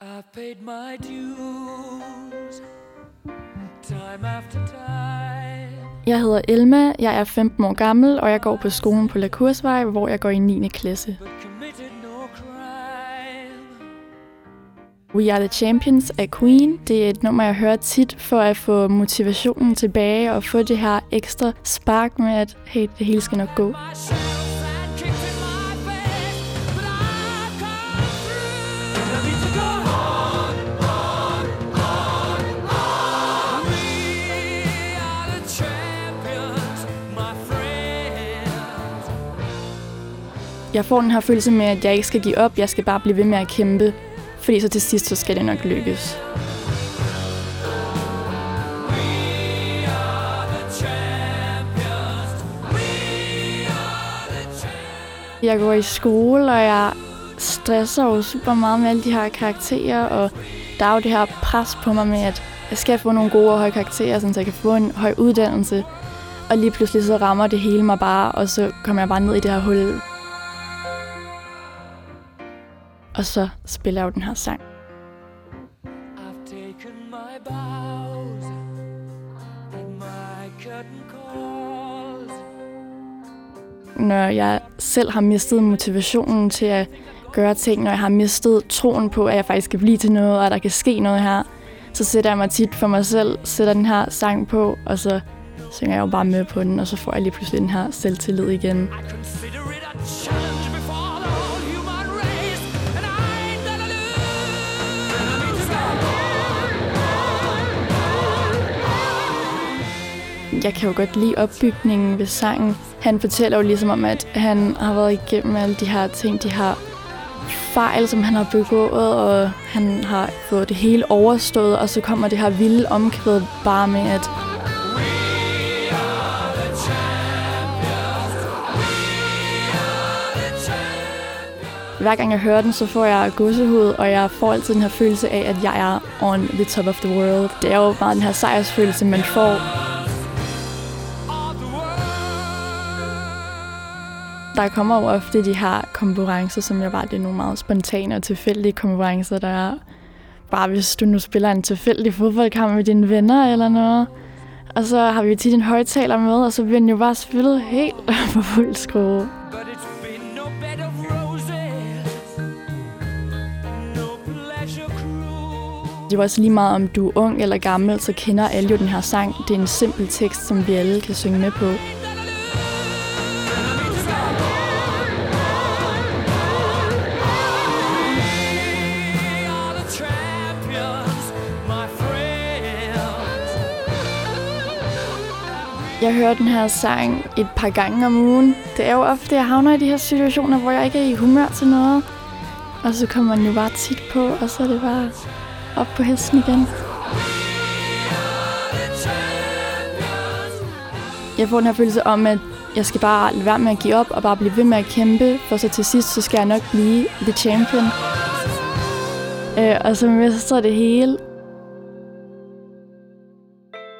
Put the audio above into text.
I've paid my dues time after time. Jeg hedder Elma, jeg er 15 år gammel, og jeg går på skolen på Lakursvej, hvor jeg går i 9. klasse. We Are The Champions af Queen. Det er et nummer, jeg hører tit for at få motivationen tilbage og få det her ekstra spark med, at hey, det hele skal nok gå. Myself Jeg får den her følelse med, at jeg ikke skal give op. Jeg skal bare blive ved med at kæmpe. Fordi så til sidst, så skal det nok lykkes. Jeg går i skole, og jeg stresser jo super meget med alle de her karakterer, og der er jo det her pres på mig med, at jeg skal få nogle gode og høje karakterer, så jeg kan få en høj uddannelse. Og lige pludselig så rammer det hele mig bare, og så kommer jeg bare ned i det her hul. Og så spiller jeg jo den her sang. I've taken my bows and my curtain calls. Når jeg selv har mistet motivationen til at gøre ting, når jeg har mistet troen på, at jeg faktisk kan blive til noget, og at der kan ske noget her, så sætter jeg mig tit for mig selv, sætter den her sang på, og så synger jeg jo bare med på den, og så får jeg lige pludselig den her selvtillid igen. I Jeg kan jo godt lide opbygningen ved sangen. Han fortæller jo ligesom om, at han har været igennem alle de her ting, de har fejl, som han har begået, og han har fået det hele overstået, og så kommer det her vilde omkvæd bare med, at Hver gang jeg hører den, så får jeg gåsehud, og jeg får altid den her følelse af, at jeg er on the top of the world. Det er jo meget den her sejrsfølelse, man får. Der kommer jo ofte de her konkurrencer, som jeg bare, det er nogle meget spontane og tilfældige konkurrencer, der er bare hvis du nu spiller en tilfældig fodboldkamp med dine venner eller noget. Og så har vi jo tit en højtaler med, og så bliver den jo bare spillet helt på fuld skrue. Det er jo også lige meget, om du er ung eller gammel, så kender alle jo den her sang. Det er en simpel tekst, som vi alle kan synge med på. Jeg hører den her sang et par gange om ugen. Det er jo ofte, jeg havner i de her situationer, hvor jeg ikke er i humør til noget. Og så kommer den jo bare tit på, og så er det bare op på hesten igen. Jeg får den her følelse om, at jeg skal bare lade være med at give op og bare blive ved med at kæmpe, for så til sidst, så skal jeg nok blive the champion. Øh, og så mister det hele.